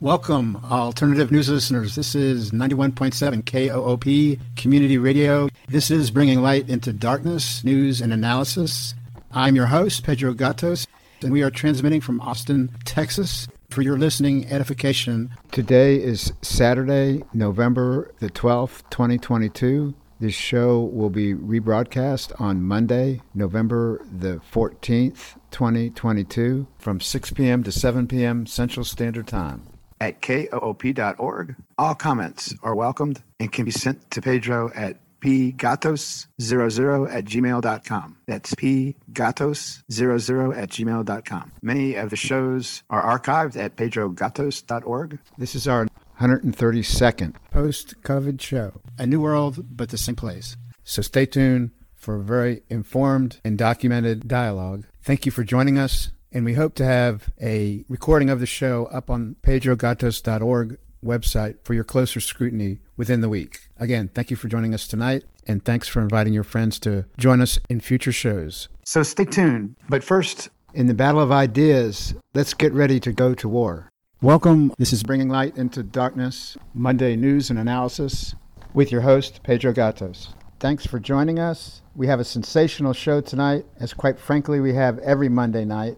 Welcome, alternative news listeners. This is 91.7 KOOP Community Radio. This is bringing light into darkness, news, and analysis. I'm your host, Pedro Gatos, and we are transmitting from Austin, Texas. For your listening edification, today is Saturday, November the 12th, 2022. This show will be rebroadcast on Monday, November the 14th, 2022, from 6 p.m. to 7 p.m. Central Standard Time at koop.org. All comments are welcomed and can be sent to Pedro at pgatos00 at gmail.com. That's pgatos00 at gmail.com. Many of the shows are archived at pedrogatos.org. This is our 132nd post COVID show. A new world, but the same place. So stay tuned for a very informed and documented dialogue. Thank you for joining us and we hope to have a recording of the show up on pedrogatos.org website for your closer scrutiny within the week. Again, thank you for joining us tonight, and thanks for inviting your friends to join us in future shows. So stay tuned. But first, in the battle of ideas, let's get ready to go to war. Welcome. This is Bringing Light into Darkness, Monday News and Analysis, with your host, Pedro Gatos. Thanks for joining us. We have a sensational show tonight, as quite frankly, we have every Monday night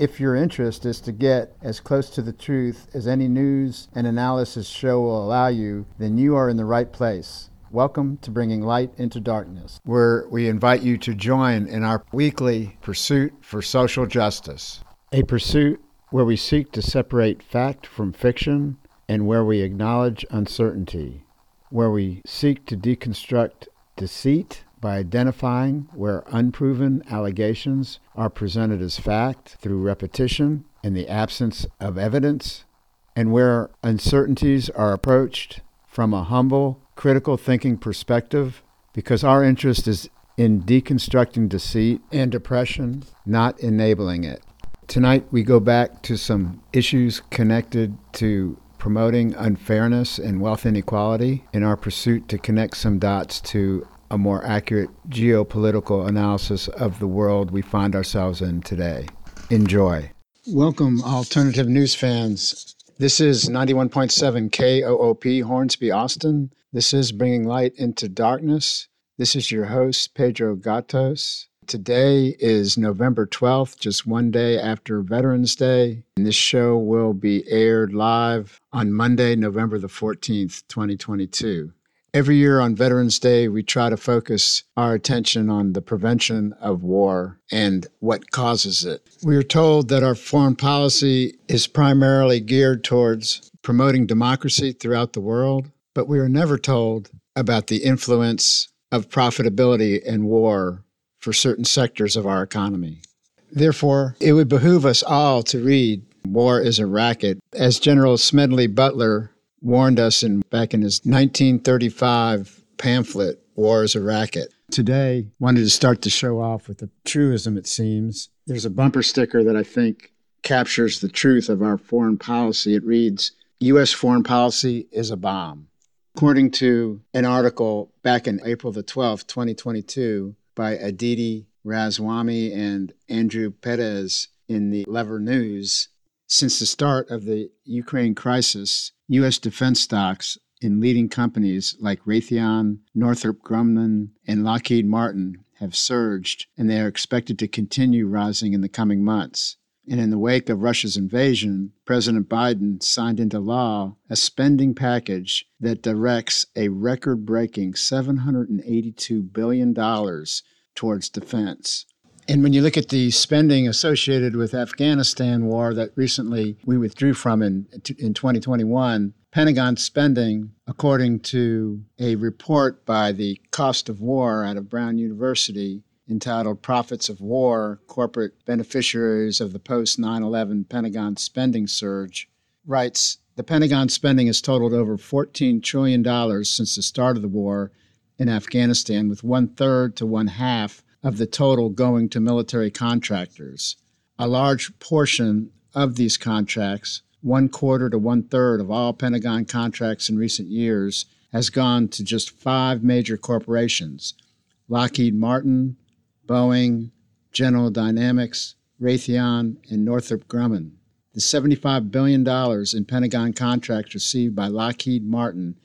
if your interest is to get as close to the truth as any news and analysis show will allow you, then you are in the right place. Welcome to Bringing Light into Darkness, where we invite you to join in our weekly pursuit for social justice. A pursuit where we seek to separate fact from fiction and where we acknowledge uncertainty, where we seek to deconstruct deceit by identifying where unproven allegations are presented as fact through repetition in the absence of evidence, and where uncertainties are approached from a humble, critical thinking perspective, because our interest is in deconstructing deceit and oppression, not enabling it. Tonight, we go back to some issues connected to promoting unfairness and wealth inequality in our pursuit to connect some dots to a more accurate geopolitical analysis of the world we find ourselves in today. Enjoy. Welcome, alternative news fans. This is 91.7 KOOP Hornsby, Austin. This is Bringing Light into Darkness. This is your host, Pedro Gatos. Today is November 12th, just one day after Veterans Day. And this show will be aired live on Monday, November the 14th, 2022. Every year on Veterans Day, we try to focus our attention on the prevention of war and what causes it. We are told that our foreign policy is primarily geared towards promoting democracy throughout the world, but we are never told about the influence of profitability and war for certain sectors of our economy. Therefore, it would behoove us all to read War is a Racket. As General Smedley Butler warned us in back in his 1935 pamphlet, War is a Racket. Today, wanted to start the show off with a truism, it seems. There's a bumper sticker that I think captures the truth of our foreign policy. It reads, U.S. foreign policy is a bomb. According to an article back in April the 12th, 2022, by Aditi Razwami and Andrew Perez in the Lever News, since the start of the Ukraine crisis, U.S. defense stocks in leading companies like Raytheon, Northrop Grumman, and Lockheed Martin have surged, and they are expected to continue rising in the coming months. And in the wake of Russia's invasion, President Biden signed into law a spending package that directs a record breaking $782 billion towards defense. And when you look at the spending associated with Afghanistan war that recently we withdrew from in, in 2021, Pentagon spending, according to a report by the Cost of War out of Brown University entitled Profits of War Corporate Beneficiaries of the Post 9 11 Pentagon Spending Surge, writes The Pentagon spending has totaled over $14 trillion since the start of the war in Afghanistan, with one third to one half of the total going to military contractors. A large portion of these contracts, one quarter to one third of all Pentagon contracts in recent years, has gone to just five major corporations Lockheed Martin, Boeing, General Dynamics, Raytheon, and Northrop Grumman. The $75 billion in Pentagon contracts received by Lockheed Martin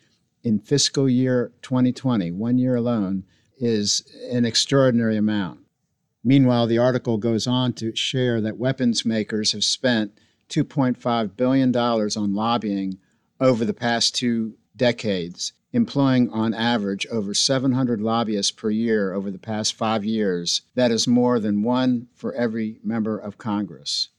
in fiscal year 2020, one year alone, is an extraordinary amount. Meanwhile, the article goes on to share that weapons makers have spent $2.5 billion on lobbying over the past two decades, employing on average over 700 lobbyists per year over the past five years. That is more than one for every member of Congress.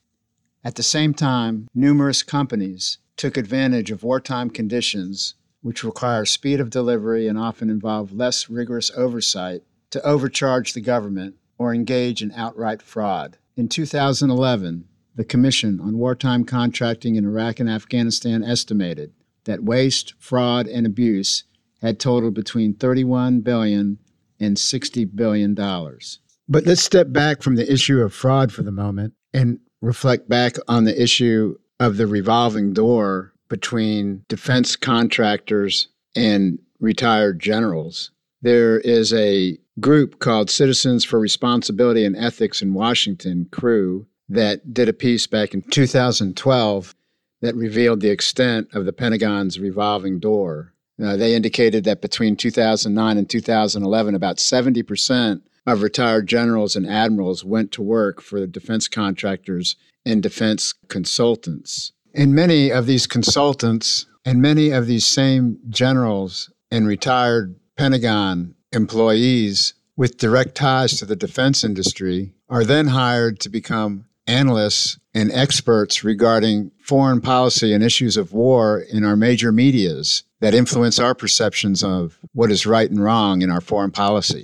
At the same time, numerous companies took advantage of wartime conditions, which require speed of delivery and often involve less rigorous oversight, to overcharge the government or engage in outright fraud. In 2011, the Commission on Wartime Contracting in Iraq and Afghanistan estimated that waste, fraud, and abuse had totaled between 31 billion and 60 billion dollars. But let's step back from the issue of fraud for the moment and reflect back on the issue of the revolving door between defense contractors and retired generals. There is a group called Citizens for Responsibility and Ethics in Washington, CREW, that did a piece back in 2012 that revealed the extent of the Pentagon's revolving door. Uh, they indicated that between 2009 and 2011, about 70% of retired generals and admirals went to work for defense contractors and defense consultants. And many of these consultants and many of these same generals and retired Pentagon employees with direct ties to the defense industry are then hired to become analysts and experts regarding foreign policy and issues of war in our major medias that influence our perceptions of what is right and wrong in our foreign policy.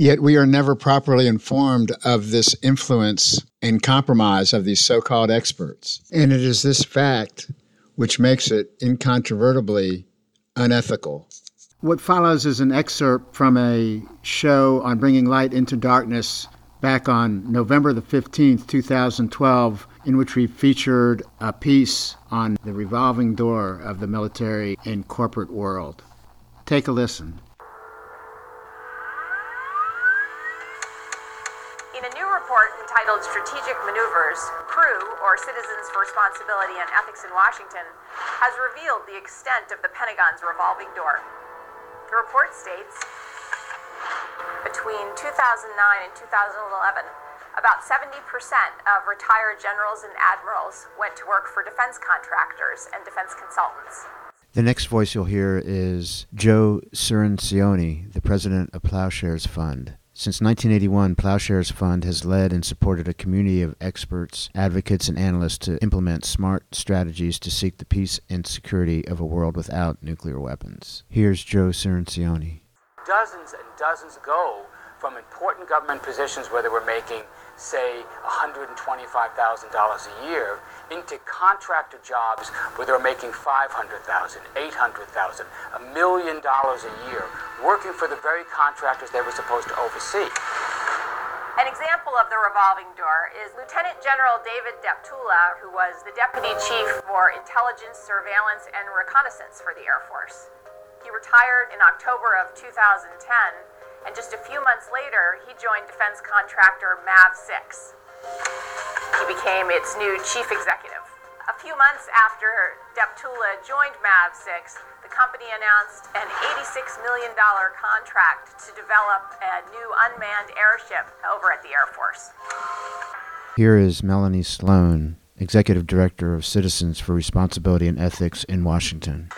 Yet we are never properly informed of this influence and compromise of these so called experts. And it is this fact which makes it incontrovertibly unethical. What follows is an excerpt from a show on bringing light into darkness back on November the 15th, 2012, in which we featured a piece on the revolving door of the military and corporate world. Take a listen. In a new report entitled Strategic Maneuvers, CREW, or Citizens for Responsibility and Ethics in Washington, has revealed the extent of the Pentagon's revolving door. The report states between 2009 and 2011, about 70% of retired generals and admirals went to work for defense contractors and defense consultants. The next voice you'll hear is Joe Cirincione, the president of Plowshares Fund. Since 1981, Plowshares Fund has led and supported a community of experts, advocates, and analysts to implement smart strategies to seek the peace and security of a world without nuclear weapons. Here's Joe Cirincione dozens and dozens go from important government positions where they were making, say, $125,000 a year into contractor jobs where they're making $500,000, $800,000, a million dollars a year, working for the very contractors they were supposed to oversee. An example of the revolving door is Lieutenant General David Deptula, who was the Deputy Chief for Intelligence, Surveillance, and Reconnaissance for the Air Force. He retired in October of 2010, and just a few months later, he joined defense contractor MAV 6. He became its new chief executive. A few months after Deptula joined MAV 6, the company announced an $86 million contract to develop a new unmanned airship over at the Air Force. Here is Melanie Sloan, Executive Director of Citizens for Responsibility and Ethics in Washington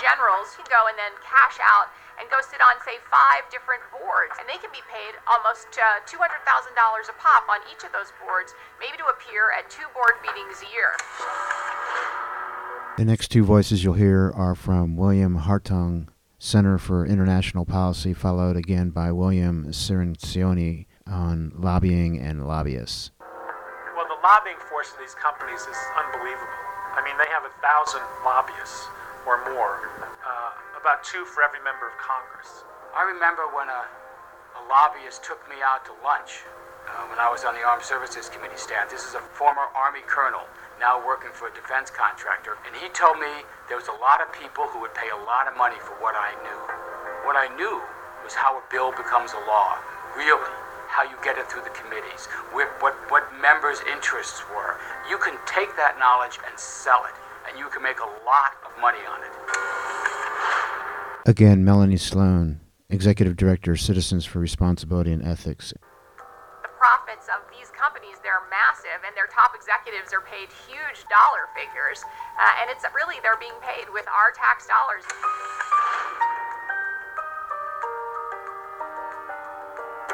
Generals can go and then cash out and go sit on, say, five different boards. And they can be paid almost uh, $200,000 a pop on each of those boards, maybe to appear at two board meetings a year. The next two voices you'll hear are from William Hartung, Center for International Policy, followed again by William Cirincione on lobbying and lobbyists. Well, the lobbying force of these companies is unbelievable. I mean, they have a thousand lobbyists or more. Uh, about two for every member of Congress. I remember when a, a lobbyist took me out to lunch uh, when I was on the Armed Services Committee staff. This is a former Army colonel now working for a defense contractor, and he told me there was a lot of people who would pay a lot of money for what I knew. What I knew was how a bill becomes a law. Really, how you get it through the committees, what, what members' interests were. You can take that knowledge and sell it, and you can make a lot of money on it. Again, Melanie Sloan, Executive Director, Citizens for Responsibility and Ethics. The profits of these companies, they're massive, and their top executives are paid huge dollar figures. Uh, and it's really, they're being paid with our tax dollars.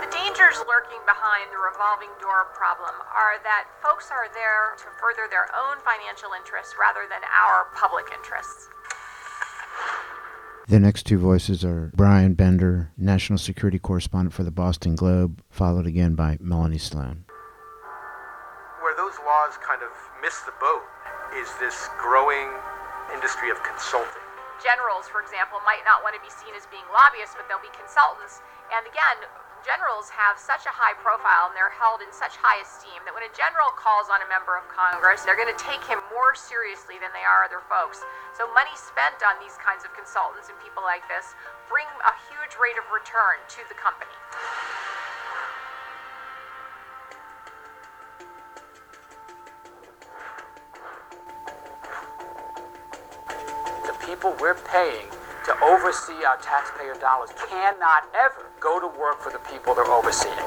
The dangers lurking behind the revolving door problem are that folks are there to further their own financial interests rather than our public interests. The next two voices are Brian Bender, national security correspondent for the Boston Globe, followed again by Melanie Sloan. Where those laws kind of miss the boat is this growing industry of consulting. Generals, for example, might not want to be seen as being lobbyists, but they'll be consultants. And again, generals have such a high profile and they're held in such high esteem that when a general calls on a member of Congress, they're going to take him more seriously than they are other folks. So, money spent on these kinds of consultants and people like this bring a huge rate of return to the company. The people we're paying to oversee our taxpayer dollars cannot ever go to work for the people they're overseeing.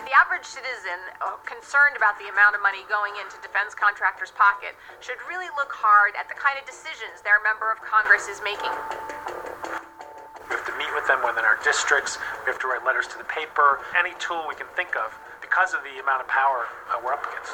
The average citizen uh, concerned about the amount of money going into defense contractors' pocket should really look hard at the kind of decisions their member of Congress is making. We have to meet with them within our districts. We have to write letters to the paper. Any tool we can think of because of the amount of power uh, we're up against.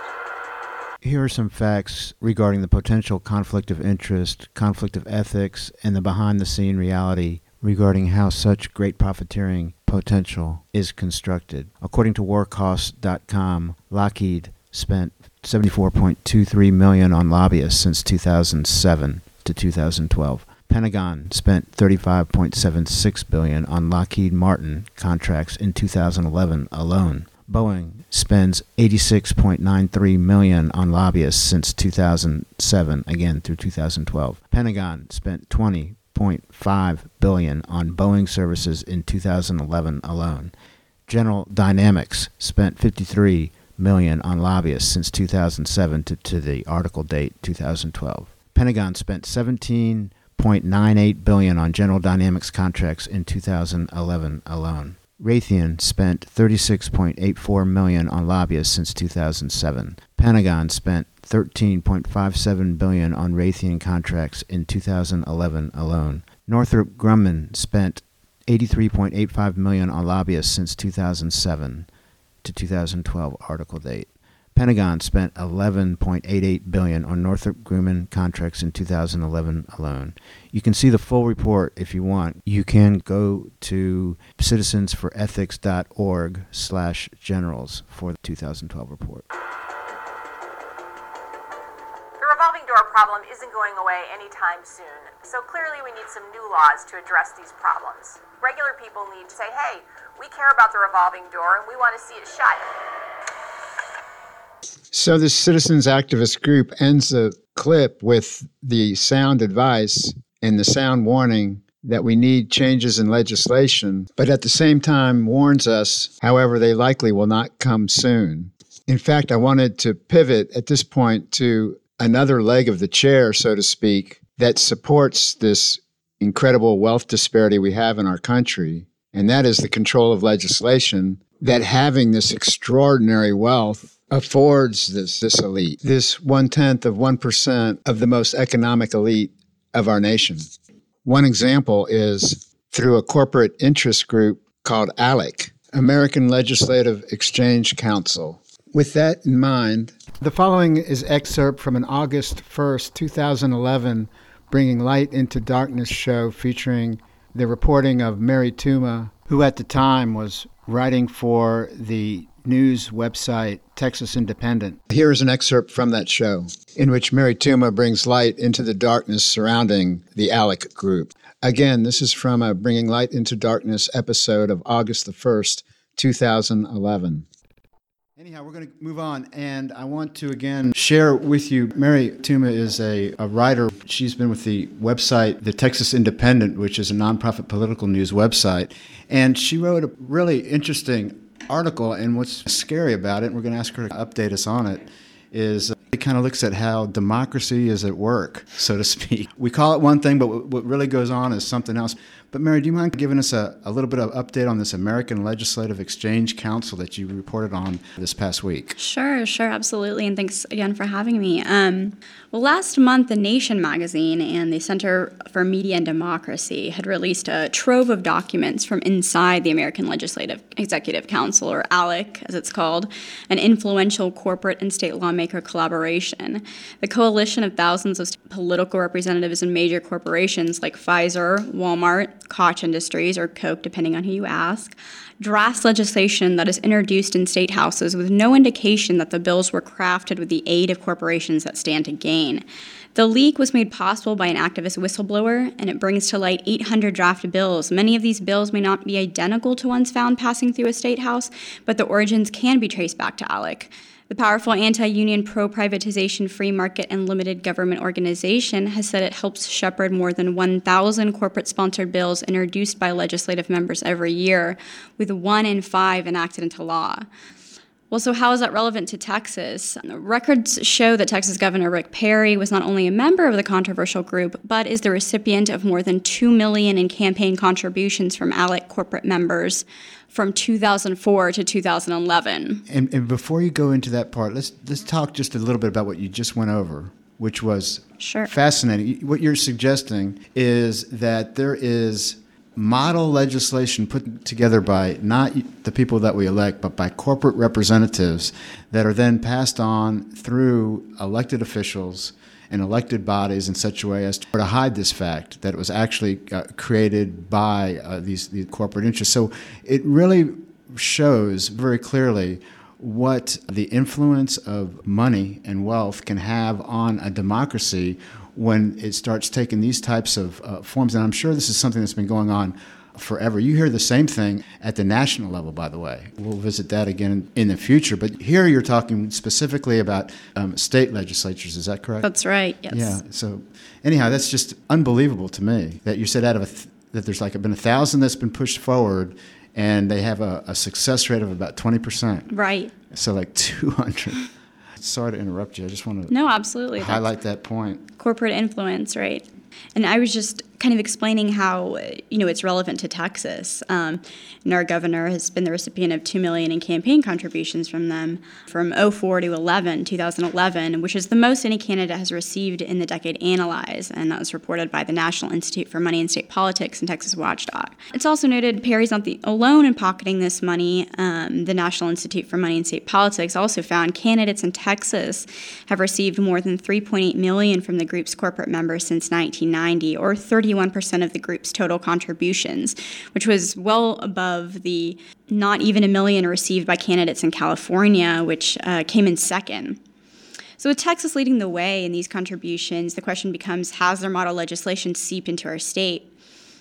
Here are some facts regarding the potential conflict of interest, conflict of ethics, and the behind the scene reality regarding how such great profiteering potential is constructed. According to warcosts.com, Lockheed spent 74.23 million on lobbyists since 2007 to 2012. Pentagon spent 35.76 billion on Lockheed Martin contracts in 2011 alone. Boeing spends 86.93 million on lobbyists since 2007 again through 2012. Pentagon spent 20.5 billion on Boeing services in 2011 alone. General Dynamics spent 53 million on lobbyists since 2007 to, to the article date 2012. Pentagon spent 17.98 billion on General Dynamics contracts in 2011 alone. Raytheon spent 36.84 million on lobbyists since 2007. Pentagon spent 13.57 billion on Raytheon contracts in 2011 alone. Northrop Grumman spent 83.85 million on lobbyists since 2007 to 2012 article date. Pentagon spent 11.88 billion on Northrop Grumman contracts in 2011 alone. You can see the full report if you want. You can go to citizensforethics.org/generals for the 2012 report. The revolving door problem isn't going away anytime soon, so clearly we need some new laws to address these problems. Regular people need to say, hey, we care about the revolving door and we want to see it shut. So this citizens activist group ends the clip with the sound advice and the sound warning that we need changes in legislation, but at the same time warns us, however, they likely will not come soon. In fact, I wanted to pivot at this point to another leg of the chair, so to speak, that supports this incredible wealth disparity we have in our country, and that is the control of legislation. That having this extraordinary wealth affords this, this elite, this one tenth of 1% of the most economic elite of our nation. One example is through a corporate interest group called ALEC, American Legislative Exchange Council. With that in mind, the following is excerpt from an August 1st, 2011 Bringing Light into Darkness show featuring the reporting of Mary Tuma, who at the time was writing for the news website Texas Independent. Here is an excerpt from that show in which Mary Tuma brings light into the darkness surrounding the ALEC group. Again, this is from a Bringing Light into Darkness episode of August the 1st, 2011. Anyhow, we're going to move on, and I want to again share with you. Mary Tuma is a, a writer. She's been with the website, the Texas Independent, which is a nonprofit political news website, and she wrote a really interesting article. And what's scary about it, and we're going to ask her to update us on it, is it kind of looks at how democracy is at work, so to speak. We call it one thing, but what really goes on is something else. But Mary, do you mind giving us a, a little bit of update on this American Legislative Exchange Council that you reported on this past week? Sure, sure, absolutely. And thanks again for having me. Um, well, last month, The Nation magazine and the Center for Media and Democracy had released a trove of documents from inside the American Legislative Executive Council, or ALEC as it's called, an influential corporate and state lawmaker collaboration. The coalition of thousands of political representatives in major corporations like Pfizer, Walmart, Koch Industries, or Coke, depending on who you ask, drafts legislation that is introduced in state houses with no indication that the bills were crafted with the aid of corporations that stand to gain. The leak was made possible by an activist whistleblower, and it brings to light 800 draft bills. Many of these bills may not be identical to ones found passing through a state house, but the origins can be traced back to ALEC. The powerful anti union, pro privatization, free market, and limited government organization has said it helps shepherd more than 1,000 corporate sponsored bills introduced by legislative members every year, with one in five enacted into law. Well, so how is that relevant to Texas? Records show that Texas Governor Rick Perry was not only a member of the controversial group, but is the recipient of more than 2 million in campaign contributions from ALEC corporate members from 2004 to 2011. And, and before you go into that part, let's let's talk just a little bit about what you just went over, which was sure. fascinating. What you're suggesting is that there is model legislation put together by not the people that we elect, but by corporate representatives that are then passed on through elected officials and elected bodies in such a way as to hide this fact that it was actually uh, created by uh, these, these corporate interests. So it really shows very clearly what the influence of money and wealth can have on a democracy when it starts taking these types of uh, forms. And I'm sure this is something that's been going on forever. You hear the same thing at the national level, by the way. We'll visit that again in the future. But here you're talking specifically about um, state legislatures. Is that correct? That's right. Yes. Yeah. So anyhow, that's just unbelievable to me that you said out of a th- that there's like been a thousand that's been pushed forward, and they have a, a success rate of about twenty percent. Right. So like two hundred. Sorry to interrupt you. I just want to no, absolutely highlight that's that point. Corporate influence, right? And I was just kind of explaining how you know it's relevant to Texas. Um, and our governor has been the recipient of two million in campaign contributions from them from 04 to 11, 2011, which is the most any candidate has received in the decade analyzed, and that was reported by the National Institute for Money and State Politics and Texas Watchdog. It's also noted Perry's not the alone in pocketing this money. Um, the National Institute for Money and State Politics also found candidates in Texas have received more than 3.8 million from the group's corporate members since 1990, or 30 31% of the group's total contributions, which was well above the not even a million received by candidates in California, which uh, came in second. So, with Texas leading the way in these contributions, the question becomes has their model legislation seeped into our state?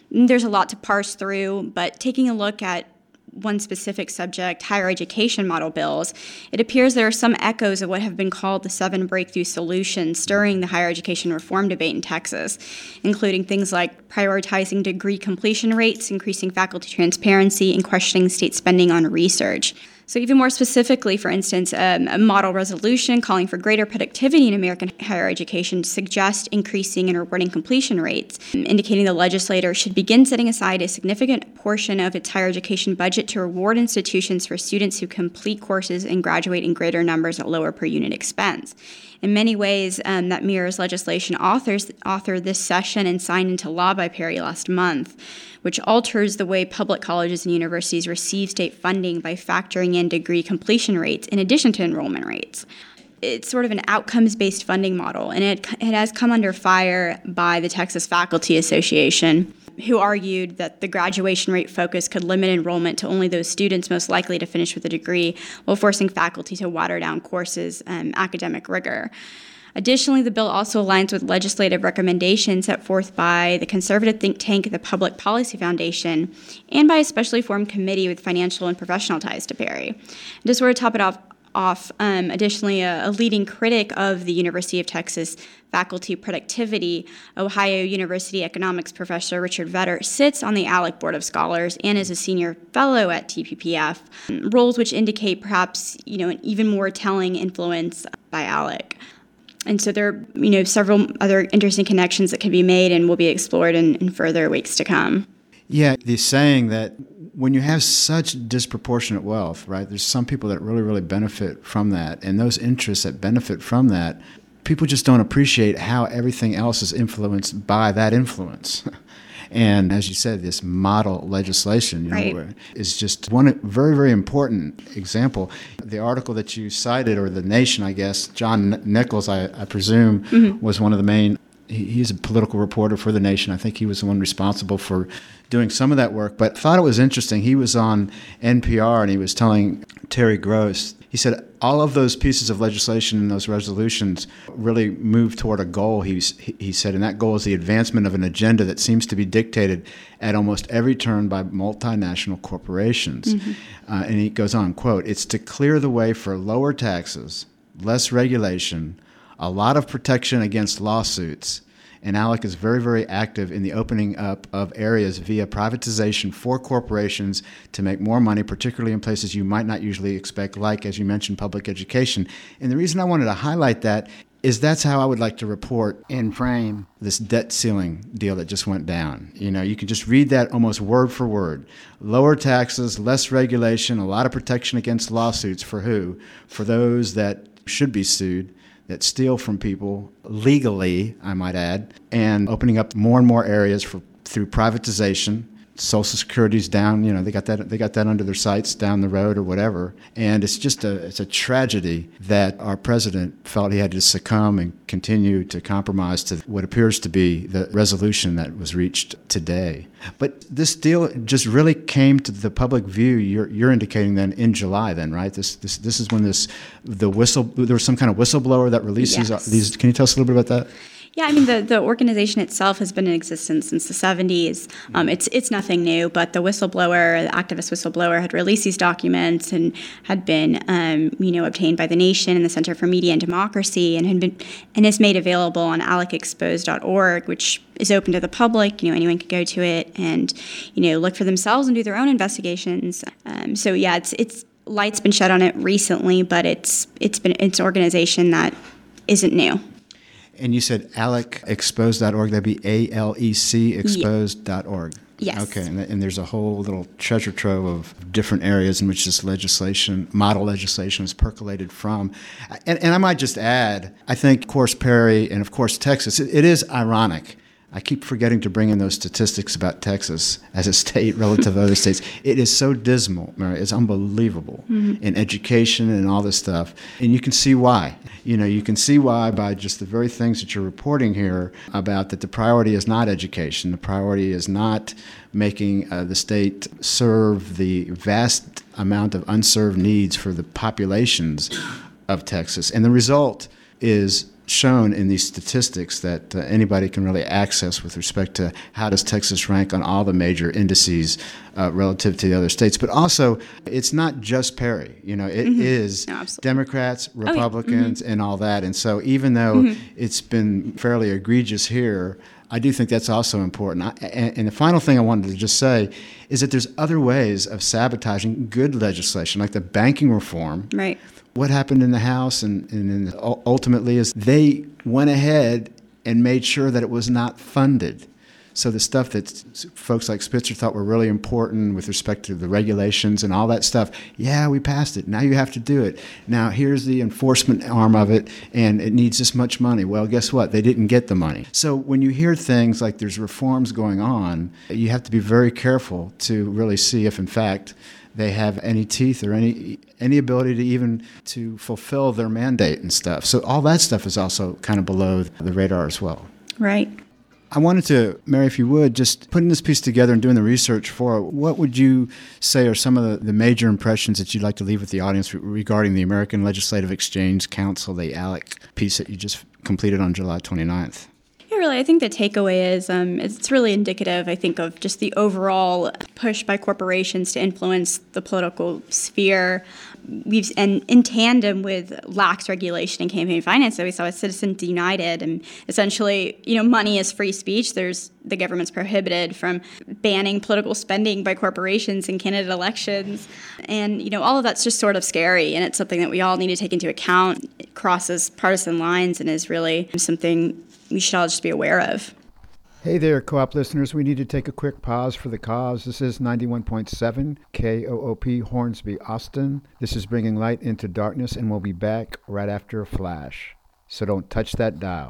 There's a lot to parse through, but taking a look at one specific subject, higher education model bills, it appears there are some echoes of what have been called the seven breakthrough solutions stirring the higher education reform debate in Texas, including things like prioritizing degree completion rates, increasing faculty transparency, and questioning state spending on research. So, even more specifically, for instance, um, a model resolution calling for greater productivity in American higher education suggests increasing and rewarding completion rates, indicating the legislator should begin setting aside a significant portion of its higher education budget to reward institutions for students who complete courses and graduate in greater numbers at lower per unit expense. In many ways, um, that mirrors legislation authors authored this session and signed into law by Perry last month which alters the way public colleges and universities receive state funding by factoring in degree completion rates in addition to enrollment rates. It's sort of an outcomes based funding model, and it, it has come under fire by the Texas Faculty Association, who argued that the graduation rate focus could limit enrollment to only those students most likely to finish with a degree, while forcing faculty to water down courses' um, academic rigor. Additionally, the bill also aligns with legislative recommendations set forth by the conservative think tank, the Public Policy Foundation, and by a specially formed committee with financial and professional ties to Perry. And to sort of top it off, off. Um, additionally, a, a, leading critic of the University of Texas faculty productivity, Ohio University economics professor Richard Vedder sits on the ALEC Board of Scholars and is a senior fellow at TPPF, roles which indicate perhaps you know an even more telling influence by ALEC. And so there are you know several other interesting connections that can be made and will be explored in, in further weeks to come. Yeah, the saying that when you have such disproportionate wealth, right, there's some people that really, really benefit from that. And those interests that benefit from that, people just don't appreciate how everything else is influenced by that influence. and as you said, this model legislation you right. know, is just one very, very important example. The article that you cited, or The Nation, I guess, John Nichols, I, I presume, mm-hmm. was one of the main he's a political reporter for the nation. I think he was the one responsible for doing some of that work. But thought it was interesting. He was on NPR and he was telling Terry Gross. He said all of those pieces of legislation and those resolutions really move toward a goal. He he said, and that goal is the advancement of an agenda that seems to be dictated at almost every turn by multinational corporations. Mm-hmm. Uh, and he goes on, quote, "It's to clear the way for lower taxes, less regulation." a lot of protection against lawsuits. And ALEC is very, very active in the opening up of areas via privatization for corporations to make more money, particularly in places you might not usually expect, like, as you mentioned, public education. And the reason I wanted to highlight that is that's how I would like to report in frame this debt ceiling deal that just went down. You know, you can just read that almost word for word. Lower taxes, less regulation, a lot of protection against lawsuits for who? For those that should be sued that steal from people legally, I might add, and opening up more and more areas for through privatization Social Security's down. You know, they got that they got that under their sights down the road or whatever. And it's just a it's a tragedy that our president felt he had to succumb and continue to compromise to what appears to be the resolution that was reached today. But this deal just really came to the public view. You're, you're indicating then in July, then right? This this this is when this the whistle there was some kind of whistleblower that releases yes. these. Can you tell us a little bit about that? Yeah, I mean the, the organization itself has been in existence since the 70s. Um, it's it's nothing new, but the whistleblower, the activist whistleblower, had released these documents and had been um, you know obtained by the Nation and the Center for Media and Democracy, and had been and is made available on alecexposed.org, which is open to the public. You know, anyone can go to it and you know look for themselves and do their own investigations. Um, so yeah, it's it's light's been shed on it recently, but it's it's been it's an organization that isn't new. And you said alecexposed.org. That'd be A L E C exposed.org. Yes. Okay, and, and, there's a whole little treasure trove of different areas in which this legislation, model legislation, is percolated from. And, and I might just add, I think, of course, Perry and of course Texas, it, it is ironic I keep forgetting to bring in those statistics about Texas as a state relative to other states. It is so dismal, Mary. It's unbelievable mm-hmm. in education and all this stuff. And you can see why. You know, you can see why by just the very things that you're reporting here about that the priority is not education. The priority is not making uh, the state serve the vast amount of unserved needs for the populations of Texas. And the result is shown in these statistics that uh, anybody can really access with respect to how does Texas rank on all the major indices uh, relative to the other states. But also, it's not just Perry. You know, it mm-hmm. is no, Democrats, Republicans, oh, yeah. mm-hmm. and all that. And so, even though mm-hmm. it's been fairly egregious here. I do think that's also important. I, and, and the final thing I wanted to just say is that there's other ways of sabotaging good legislation, like the banking reform, right what happened in the House and, and ultimately is they went ahead and made sure that it was not funded. So the stuff that folks like Spitzer thought were really important with respect to the regulations and all that stuff, yeah, we passed it. Now you have to do it. Now here's the enforcement arm of it, and it needs this much money. Well, guess what? They didn't get the money. So when you hear things like there's reforms going on, you have to be very careful to really see if, in fact, they have any teeth or any any ability to even to fulfill their mandate and stuff. So all that stuff is also kind of below the radar as well. Right. I wanted to, Mary, if you would, just putting this piece together and doing the research for it, what would you say are some of the, the major impressions that you'd like to leave with the audience regarding the American Legislative Exchange Council, the ALEC piece that you just completed on July 29th? Yeah, really, I think the takeaway is um, it's really indicative, I think, of just the overall push by corporations to influence the political sphere. We've and in tandem with lax regulation in campaign finance, that we saw with Citizens United, and essentially, you know, money is free speech. There's the government's prohibited from banning political spending by corporations in candidate elections, and you know, all of that's just sort of scary, and it's something that we all need to take into account. It crosses partisan lines and is really something we should all just be aware of. Hey there, KOOP listeners. We need to take a quick pause for the cause. This is 91.7 KOOP Hornsby, Austin. This is bringing light into darkness, and we'll be back right after a flash. So don't touch that dial.